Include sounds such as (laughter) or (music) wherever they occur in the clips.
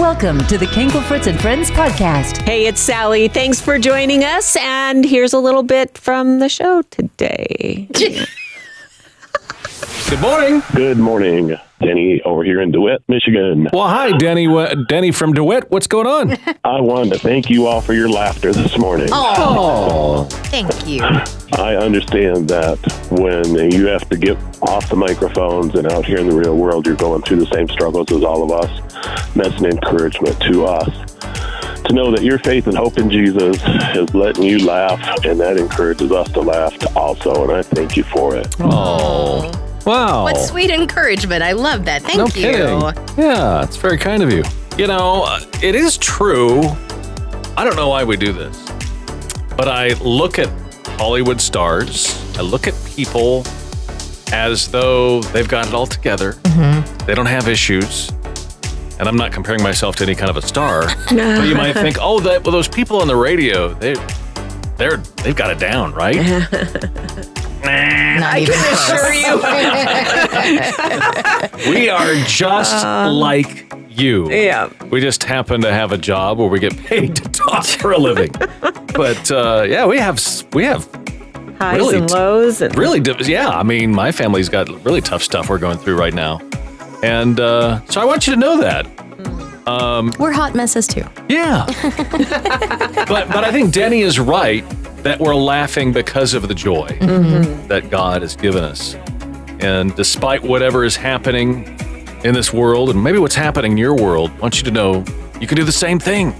Welcome to the Kankel Fritz and Friends podcast. Hey, it's Sally. Thanks for joining us. And here's a little bit from the show today. (laughs) Good morning. Good morning. Denny over here in DeWitt, Michigan. Well, hi, Denny. Wha- Denny from DeWitt. What's going on? I wanted to thank you all for your laughter this morning. Oh, Thank you. I understand that when you have to get off the microphones and out here in the real world, you're going through the same struggles as all of us. And that's an encouragement to us to know that your faith and hope in Jesus is letting you laugh, and that encourages us to laugh also. And I thank you for it. oh, wow. What sweet encouragement. I love that. Thank no you. kidding. Yeah, it's very kind of you. You know, uh, it is true. I don't know why we do this, but I look at Hollywood stars. I look at people as though they've got it all together. They don't have issues. And I'm not comparing myself to any kind of a star, (laughs) no. but you might think, oh, that well, those people on the radio, they, they're they've got it down, right? (laughs) Not even close. Assure you. (laughs) we are just like you. Yeah. We just happen to have a job where we get paid to talk for a living. (laughs) but uh, yeah, we have we have Highs Really and lows. And really yeah. I mean, my family's got really tough stuff we're going through right now, and uh, so I want you to know that. We're hot messes too. Yeah. (laughs) but but I think Denny is right that we're laughing because of the joy mm-hmm. that God has given us. And despite whatever is happening in this world and maybe what's happening in your world, I want you to know you can do the same thing.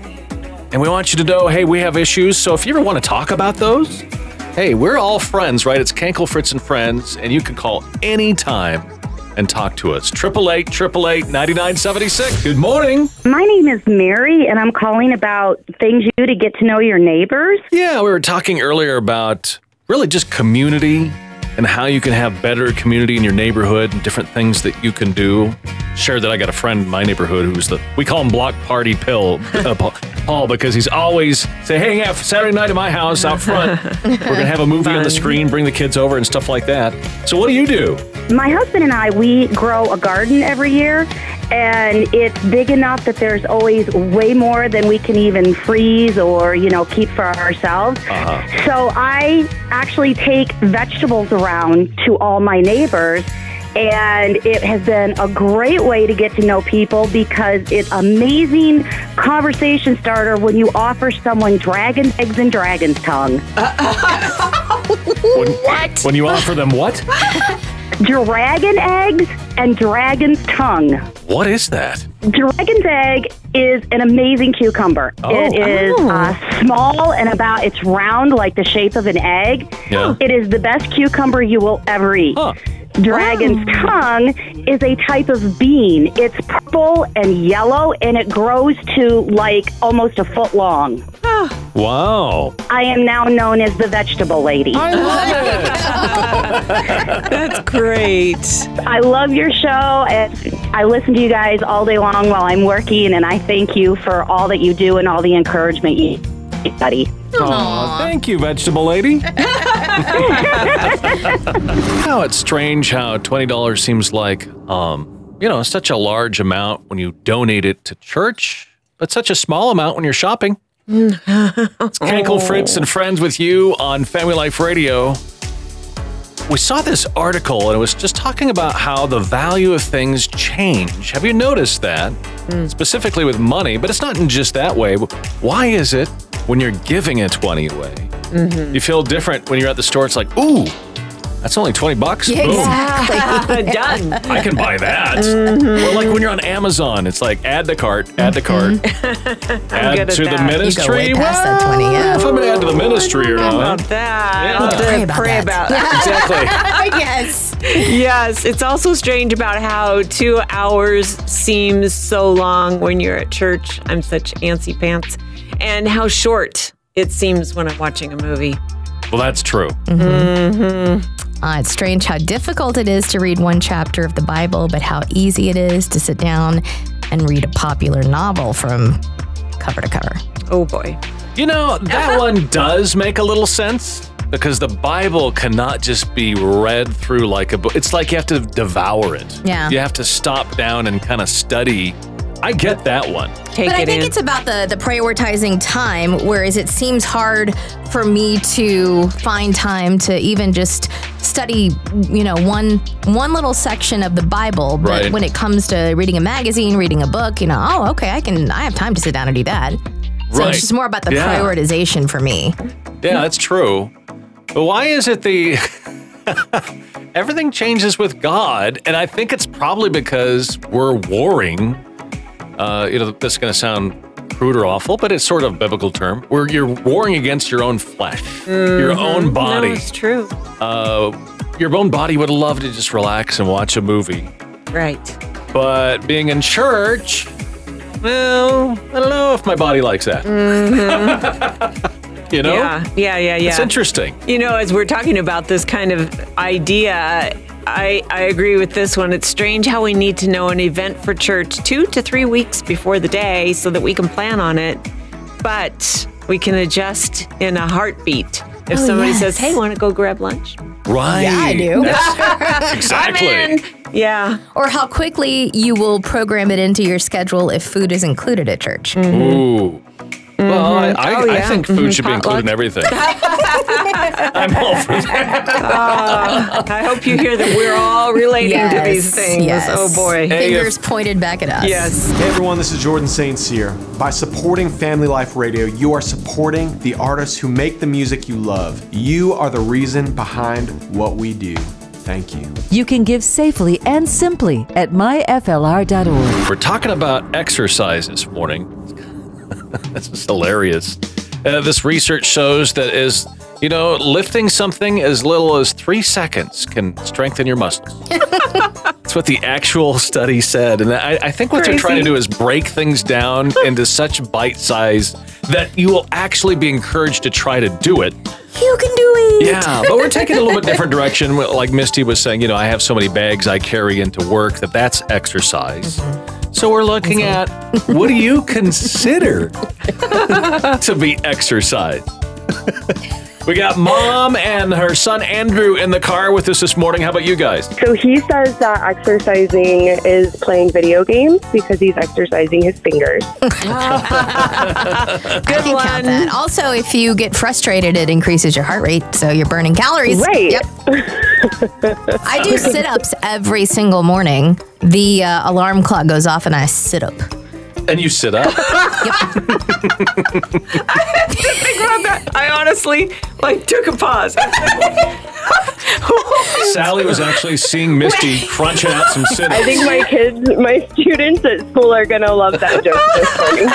And we want you to know, hey, we have issues. So if you ever want to talk about those, hey, we're all friends, right? It's Kankel, Fritz, and Friends, and you can call anytime and talk to us. 888 888 9976. Good morning. My name is Mary, and I'm calling about things you do to get to know your neighbors. Yeah, we were talking earlier about really just community and how you can have better community in your neighborhood and different things that you can do. Shared that I got a friend in my neighborhood who's the we call him Block Party Pill (laughs) uh, Paul because he's always say, "Hey, yeah, Saturday night at my house out front, we're gonna have a movie on the (laughs) screen, bring the kids over and stuff like that." So what do you do? My husband and I, we grow a garden every year, and it's big enough that there's always way more than we can even freeze or, you know, keep for ourselves. So I actually take vegetables around to all my neighbors. And it has been a great way to get to know people because it's amazing conversation starter when you offer someone dragon eggs and dragon's tongue. When, what? When you offer them what? Dragon eggs and dragon's tongue. What is that? Dragon's egg is an amazing cucumber. Oh. It is uh, small and about, it's round like the shape of an egg. Yeah. It is the best cucumber you will ever eat. Huh. Dragon's tongue is a type of bean. It's purple and yellow and it grows to like almost a foot long. Wow. I am now known as the vegetable lady. I love (laughs) it. That's great. I love your show. And I listen to you guys all day long while I'm working, and I thank you for all that you do and all the encouragement you buddy. Aw, thank you, vegetable lady. (laughs) how it's strange how twenty dollars seems like um, you know, such a large amount when you donate it to church, but such a small amount when you're shopping. It's Kankel Fritz and oh. friends with you on Family Life Radio. We saw this article and it was just talking about how the value of things change. Have you noticed that? Hmm. Specifically with money, but it's not in just that way. Why is it when you're giving a 20 away? You feel different when you're at the store. It's like, ooh, that's only 20 bucks. Boom. (laughs) (laughs) Done. I can buy that. Mm-hmm. Or like when you're on Amazon, it's like add the cart, add the mm-hmm. cart, (laughs) add good at to the that. You go ministry. way past that Well, 20, yeah. If I'm going to add to the ministry or How not. about that? Yeah. I'll have to Pray about pray that. about that. Exactly. yes. yes, it's also strange about how two hours seems so long when you're at church. I'm such antsy pants. And how short it seems when I'm watching a movie. Well, that's true. Mm-hmm. Uh, it's strange how difficult it is to read one chapter of the Bible, but how easy it is to sit down and read a popular novel from cover to cover. Oh boy. You know, that (laughs) one does make a little sense because the Bible cannot just be read through like a book. It's like you have to devour it. Yeah. You have to stop down and kind of study I get that one. Take but I think in. it's about the the prioritizing time, whereas it seems hard for me to find time to even just study, you know, one one little section of the Bible. But Right. when it comes to reading a magazine, reading a book, you know, oh, okay, I can, I have time to sit down and do that. So Right. it's just more about the Yeah. prioritization for me. Yeah, that's true. But why is it the (laughs) everything changes with God? And I think it's probably because we're warring. Uh, you know, this is going to sound crude or awful, but it's sort of a biblical term. Where you're warring against your own flesh, your own no, body. it's true. Uh, your own body would love to just relax and watch a movie, Right. but being in church, well, I don't know if my body likes that. (laughs) you know, Yeah. Yeah. Yeah. Yeah. it's interesting. You know, as we're talking about this kind of idea, I, I agree with this one. It's strange how we need to know an event for church two to three weeks before the day so that we can plan on it. But we can adjust in a heartbeat. If Oh, somebody yes. says, hey, want to go grab lunch? Right. Yeah, I do. (laughs) Exactly. I'm in. Yeah. or how quickly you will program it into your schedule if food is included at church. Ooh. Well, I, I, Oh, I yeah. think food Mhm. should be included in Potluck. everything. (laughs) I'm all for that. I hope you hear that we're all relating to these Yes, things. yes. Oh, boy. Hey, Fingers pointed back at us. Yes. Hey everyone, this is Jordan St. Cyr. By supporting Family Life Radio, you are supporting the artists who make the music you love. You are the reason behind what we do. Thank you. You can give safely and simply at myflr.org. We're talking about exercise this morning. (laughs) this is hilarious. Uh, this research shows that is, you know, lifting something as little as three seconds can strengthen your muscles. (laughs) That's what the actual study said. And I, I think what they're trying to do is break things down (laughs) into such bite size that you will actually be encouraged to try to do it. You can do it. Yeah, but we're taking a little bit different direction. Like Misty was saying, you know, I have so many bags I carry into work that that's exercise. So we're looking at (laughs) what do you consider (laughs) to be exercise? we got mom and her son Andrew in the car with us this morning. How about you guys? So he says that exercising is playing video games because he's exercising his fingers. Good (laughs) I can one. count that. Also, if you get frustrated, it increases your heart rate, so you're burning calories. Right. Yep. I do sit ups every single morning. The uh, alarm clock goes off, and I sit up. And you sit up. I had to think about that. I honestly like took a pause. Sally was actually seeing Misty crunching out some (laughs) sit ups. I think my kids, my students at school are going to love that joke this morning.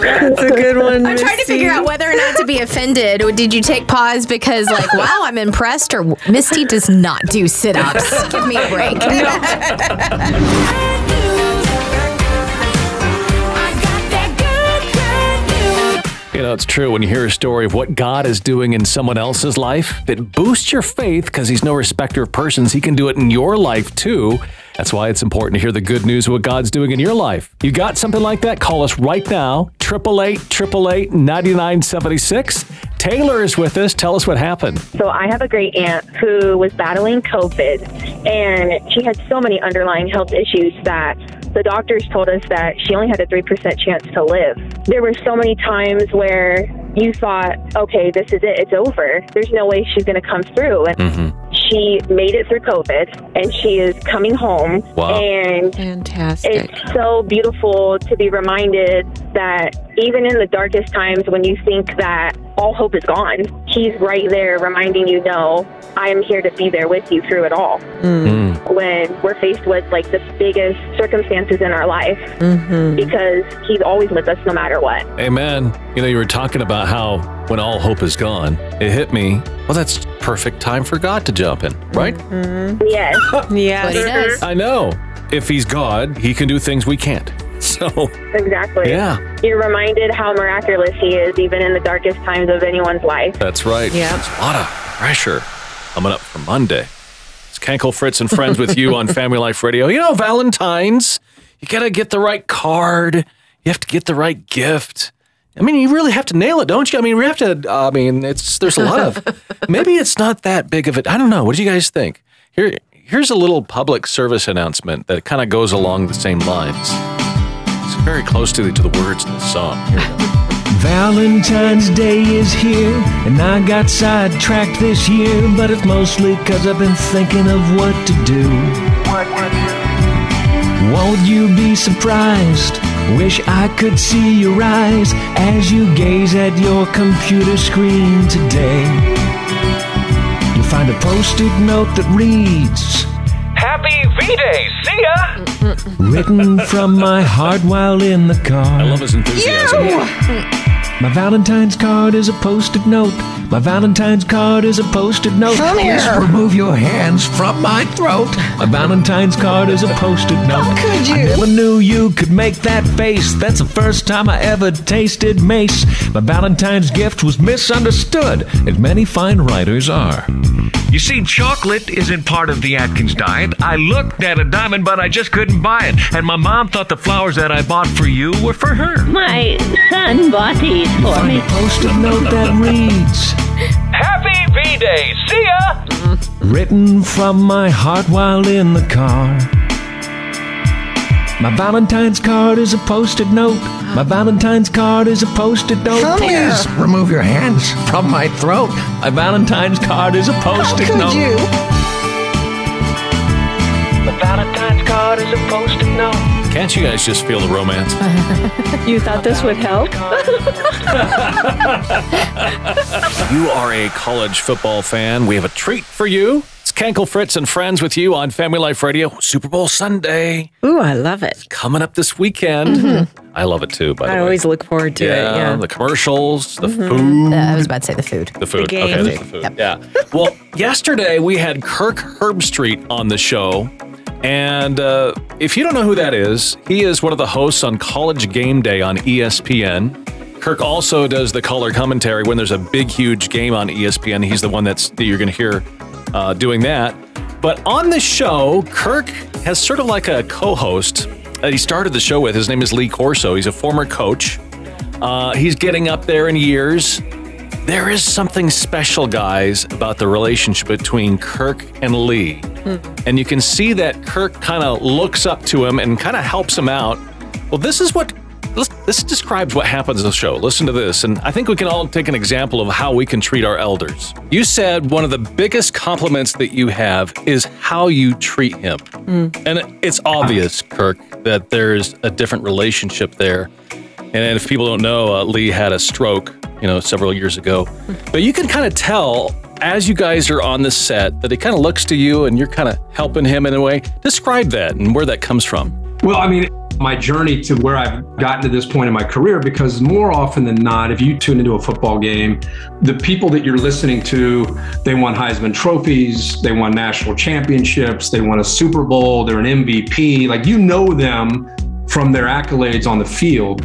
That's a good one. I'm trying to figure out whether or not to be offended. Or did you take pause because, like, wow, I'm impressed, or Misty does not do sit ups? Give me a break. (laughs) You know, it's true. When you hear a story of what God is doing in someone else's life, it boosts your faith because He's no respecter of persons. He can do it in your life too. That's why it's important to hear the good news of what God's doing in your life. You got something like that? Call us right now, 888 888 9976. Taylor is with us. Tell us what happened. So I have a great aunt who was battling COVID, and she had so many underlying health issues that the doctors told us that she only had a 3% chance to live. There were so many times where you thought, okay, this is it, it's over. There's no way she's going to come through. And mm-hmm. she made it through COVID, and she is coming home. Wow. And Fantastic. it's so beautiful to be reminded that even in the darkest times when you think that all hope is gone, he's right there reminding you, no, I am here to be there with you through it all. Mm. When we're faced with like the biggest circumstances in our life, mm-hmm. because he's always with us no matter what. Amen. You know, you were talking about how when all hope is gone, it hit me. Well, that's perfect time for God to jump in, right? Mm-hmm. Yes. (laughs) What he Yes. does. I know. If He's God, He can do things we can't. (laughs) So, Exactly. yeah, You're reminded how miraculous he is, even in the darkest times of anyone's life. that's right. Yeah. There's a lot of pressure coming up for Monday. It's Kankel Fritz and friends with you on Family Life Radio. You know, Valentine's, you got to get the right card. You have to get the right gift. I mean, you really have to nail it, don't you? I mean, we have to. uh, I mean, it's there's a lot of. (laughs) maybe it's not that big of it. I don't know. What do you guys think? Here, here's a little public service announcement that kind of goes along the same lines. It's very close to the, to the words of the song. Here we go. Valentine's Day is here, and I got sidetracked this year, but it's mostly cause I've been thinking of what to do. Won't you be surprised? Wish I could see your eyes as you gaze at your computer screen today. You'll find a post it note that reads, Happy V Day! See ya! Written from my heart while in the car. I love his enthusiasm. My Valentine's card is a post-it note. My Valentine's card is a post-it note. Come here. Please remove your hands from my throat. My Valentine's card is a post-it note. How could you? I never knew you could make that face. That's the first time I ever tasted mace. My Valentine's gift was misunderstood, as many fine writers are. You see, chocolate isn't part of the Atkins diet. I looked at a diamond, but I just couldn't buy it. And my mom thought the flowers that I bought for you were for her. My son bought these for Find me. a post-it note that reads, Happy V Day! See ya! Written from my heart while in the car. My Valentine's card is a post-it note. My Valentine's card is a post-it note. Come Please here. remove your hands from my throat. My Valentine's card is a post-it could note. you? My Valentine's card is a post-it note. Can't you guys just feel the romance? (laughs) You thought this would help? (laughs) you are a college football fan. We have a treat for you. It's Kankel Fritz and friends with you on Family Life Radio. Super Bowl Sunday Ooh, I love it. coming up this weekend. I love it too. By the I way, I always look forward to yeah, it. Yeah. the commercials, the food. Uh, I was about to say the food. The food. game. Okay, the food. Yeah. Well, yesterday we had Kirk Herbstreit on the show. And uh, if you don't know who that is, he is one of the hosts on College Game Day on ESPN. Kirk also does the color commentary when there's a big, huge game on ESPN. He's the one that's that you're going to hear uh, doing that. But on the show, Kirk has sort of like a co-host that he started the show with. His name is Lee Corso. He's a former coach. Uh, he's getting up there in years. There is something special, guys, about the relationship between Kirk and Lee. And you can see that Kirk kind of looks up to him and kind of helps him out. Well, this is what this- describes what happens in the show. Listen to this, and I think we can all take an example of how we can treat our elders. You said one of the biggest compliments that you have is how you treat him. And it's obvious, Kirk, that there's a different relationship there. And if people don't know, uh, Lee had a stroke, you know, several years ago. But you can kind of tell as you guys are on the set that he kind of looks to you and you're kind of helping him in a way. Describe that and where that comes from. Well, I mean, my journey to where I've gotten to this point in my career, because more often than not, if you tune into a football game, the people that you're listening to, they won Heisman trophies, they won national championships, they won a Super Bowl, they're an MVP. Like you know them from their accolades on the field.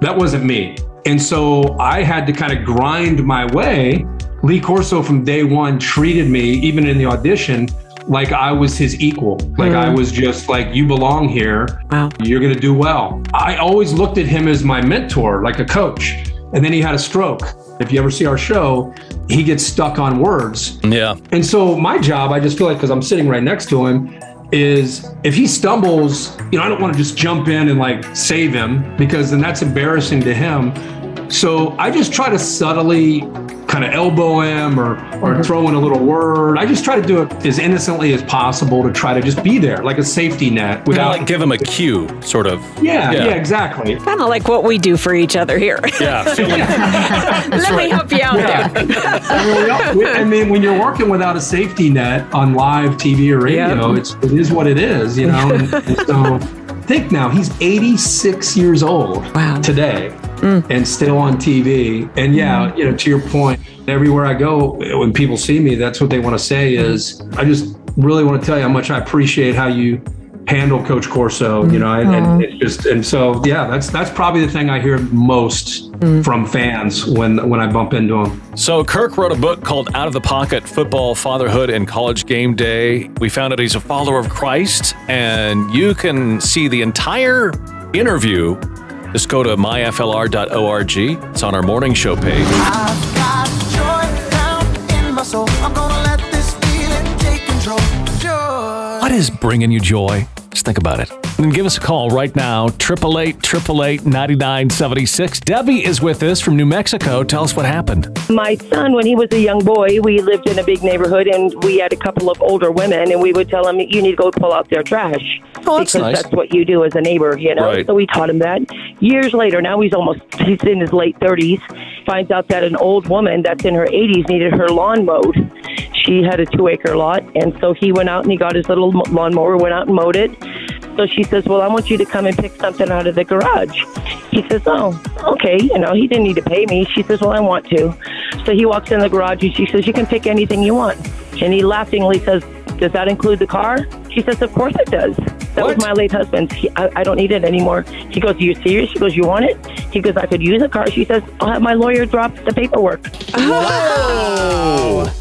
That wasn't me. And so I had to kind of grind my way. Lee Corso from day one treated me, even in the audition, like I was his equal. Like I mm. was just like, you belong here. Wow. You're going to do well. I always looked at him as my mentor, like a coach. And then he had a stroke. If you ever see our show, he gets stuck on words. Yeah. And so my job, I just feel like because I'm sitting right next to him, is if he stumbles, you know, I don't want to just jump in and like save him because then that's embarrassing to him. So I just try to subtly kind of elbow him or or mm-hmm. throw in a little word. I just try to do it as innocently as possible to try to just be there, like a safety net Kind without of like give him a cue, sort of. yeah, yeah, exactly. Kind of like what we do for each other here. Yeah. (laughs) feel like- Let me help you out Yeah. there. I mean, we all- I mean, when you're working without a safety net on live TV or radio, Yep. it's it is what it is, you know. And, (laughs) and so, think now he's 86 years old Wow. today, Mm. and still on TV. And yeah, mm. you know, to your point, everywhere I go, when people see me, that's what they want to say mm. is, I just really want to tell you how much I appreciate how you handle Coach Corso. You know, and, and it's just and so yeah, that's that's probably the thing I hear most from fans when when I bump into them. So Kirk wrote a book called Out of the Pocket: Football, Fatherhood, and College Game Day. We found out he's a follower of Christ, and you can see the entire interview. Just go to myflr.org. It's on our morning show page. I've got joy down in my soul. I'm gonna let this feeling take control. Joy. What is bringing you joy? Just think about it. And give us a call right now, 888 888 9976. Debbie is with us from New Mexico. Tell us what happened. My son, when he was a young boy, we lived in a big neighborhood and we had a couple of older women, and we would tell him, You need to go pull out their trash. Oh, that's because nice. that's what you do as a neighbor, you know? Right. So we taught him that. Years later, now he's almost, he's in his late 30s, finds out that an old woman that's in her 80s needed her lawn mowed. She had a two acre lot, and so he went out and he got his little lawnmower, went out and mowed it. So she says, Well, I want you to come and pick something out of the garage. He says, Oh, okay. You know, he didn't need to pay me. She says, Well, I want to. So he walks in the garage and she says, You can pick anything you want. And he laughingly says, Does that include the car? She says, Of course it does. That was my late husband's. He, I, I don't need it anymore. He goes, Are you serious? She goes, You want it? He goes, I could use a car. She says, I'll have my lawyer drop the paperwork. Oh,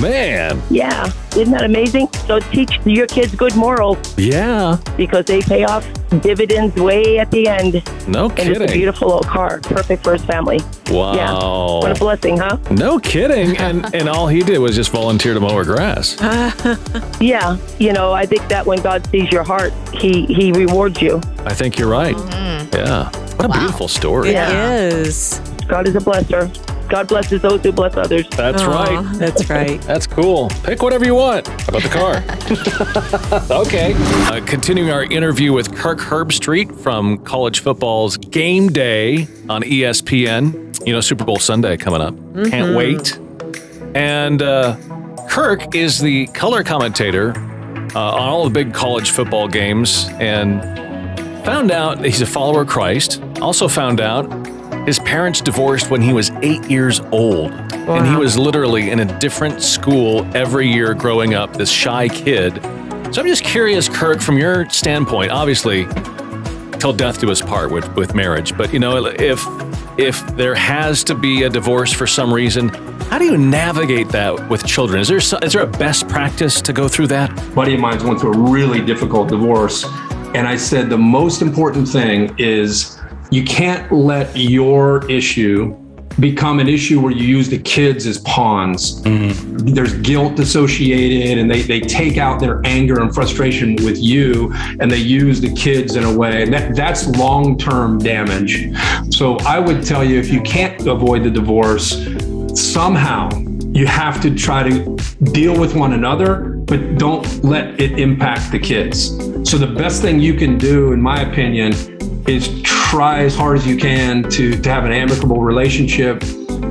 man. Yeah. Isn't that amazing? So teach your kids good morals Yeah. because they pay off dividends way at the end. No And it's a kidding. beautiful old car. Perfect for his family. Wow. Yeah. What a blessing, huh? No kidding. And and all he did was just volunteer to mow her grass. (laughs) yeah. You know, I think that when God sees your heart, he, he rewards you. I think you're right. Mm-hmm. Yeah. What a beautiful story. is. God is a blesser. God blesses those who bless others. That's right. That's right. (laughs) That's cool. Pick whatever you want. How about the car? (laughs) okay. Uh, continuing our interview with Kirk Herbstreit from college football's Game Day on ESPN. You know, Super Bowl Sunday coming up. Can't Mhm. wait. And uh, Kirk is the color commentator uh, on all the big college football games and found out he's a follower of Christ. Also found out his parents divorced when he was eight years old. And he was literally in a different school every year growing up, this shy kid. So I'm just curious, Kirk, from your standpoint, obviously, till death do us part with, with marriage. But you know, if if there has to be a divorce for some reason, how do you navigate that with children? Is there so- is there a best practice to go through that? buddy of mine's went through a really difficult divorce and i said the most important thing is you can't let your issue become an issue where you use the kids as pawns. Mm-hmm. There's guilt associated and they, they take out their anger and frustration with you and they use the kids in a way. And that, that's long-term damage. So i would tell you if you can't avoid the divorce somehow you have to try to deal with one another, but don't let it impact the kids. So the best thing you can do, in my opinion, is try as hard as you can to, to have an amicable relationship.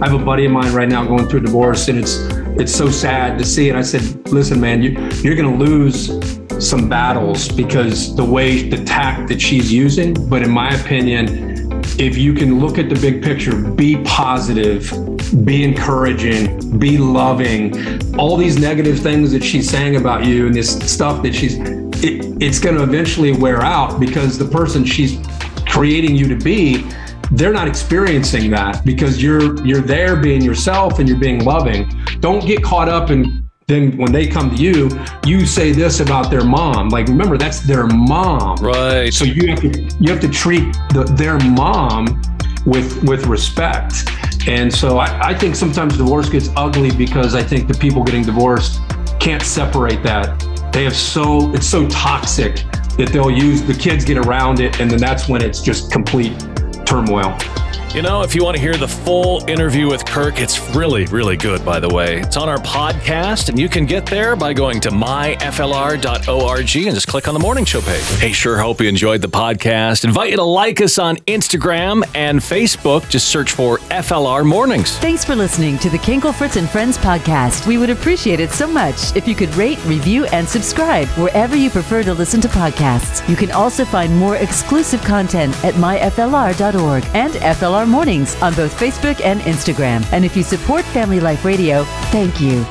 I have a buddy of mine right now going through a divorce, and it's it's so sad to see. And I said, listen, man, you, you're going to lose some battles because the way the tact that she's using. But in my opinion, if you can look at the big picture, be positive, be encouraging, be loving, all these negative things that she's saying about you and this stuff that she's, it, it's going to eventually wear out because the person she's creating you to be, they're not experiencing that because you're you're there being yourself and you're being loving. Don't get caught up in then when they come to you, you say this about their mom. Like remember, that's their mom. Right. So you have to you have to treat the, their mom with with respect. And so I, I think sometimes divorce gets ugly because I think the people getting divorced can't separate that. They have so it's so toxic that they'll use the kids get around it, and then that's when it's just complete turmoil. You know, if you want to hear the full interview with Kirk, it's really, really good, by the way. It's on our podcast, and you can get there by going to myflr.org and just click on the morning show page. Hey, sure hope you enjoyed the podcast. Invite you to like us on Instagram and Facebook. Just search for FLR Mornings. Thanks for listening to the Kankel Fritz and Friends podcast. We would appreciate it so much if you could rate, review, and subscribe wherever you prefer to listen to podcasts. You can also find more exclusive content at myflr.org and FLR Mornings on both Facebook and Instagram. And if you support Family Life Radio, thank you.